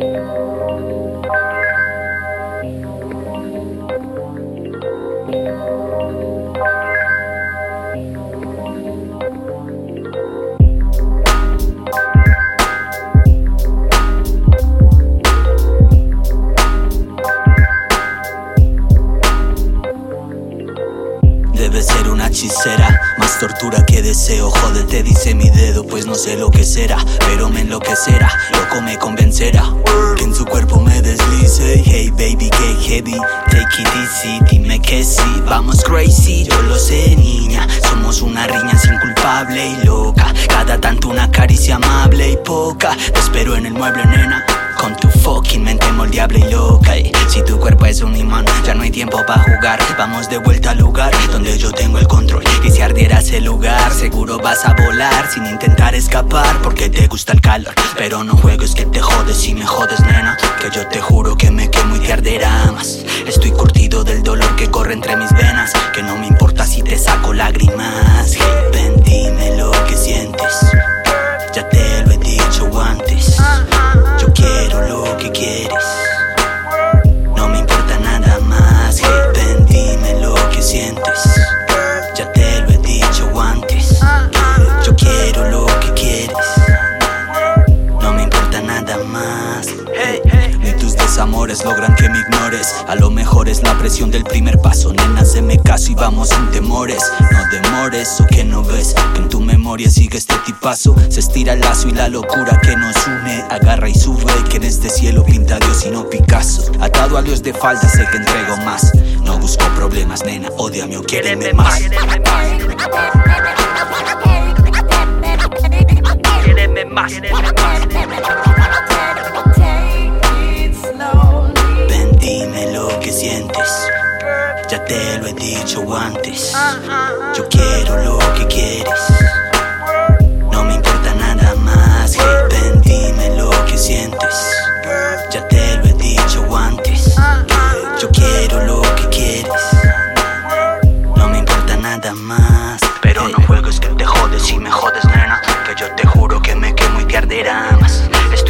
Thank you. Debe ser una hechicera, más tortura que deseo. Jódete, dice mi dedo, pues no sé lo que será, pero me enloquecerá, loco me convencerá. Que en su cuerpo me deslice. Hey baby, que heavy, take it easy, dime que sí, vamos crazy. Yo lo sé, niña, somos una riña sin culpable y loca. Cada tanto una caricia amable y poca. Te espero en el mueble, nena. Con tu fucking mente moldeable y loca Si tu cuerpo es un imán, ya no hay tiempo para jugar. Vamos de vuelta al lugar donde yo tengo el control. Y si ardiera ese lugar, seguro vas a volar Sin intentar escapar, porque te gusta el calor. Pero no juegues que te jodes si me jodes, nena Que yo te juro que me quemo y te arderá más. Estoy curtido del dolor que corre entre mis venas Que no me importa si te saco lágrimas. Hey, ven, dime lo que sientes que me ignores. A lo mejor es la presión del primer paso. Nena, me caso y vamos sin temores. No demores o que no ves que en tu memoria sigue este tipazo. Se estira el lazo y la locura que nos une. Agarra y sube. Que en este cielo pinta Dios y no Picasso. Atado a Dios de falda, sé que entrego más. No busco problemas, nena. Odiame o quiéreme más. Te lo he dicho antes. Yo quiero lo que quieres. No me importa nada más. Hey, ven, dime lo que sientes. Ya te lo he dicho antes. Yo quiero lo que quieres. No me importa nada más. Pero no juegues que te jodes y me jodes, nena. Que yo te juro que me quemo y te arderá más. Estoy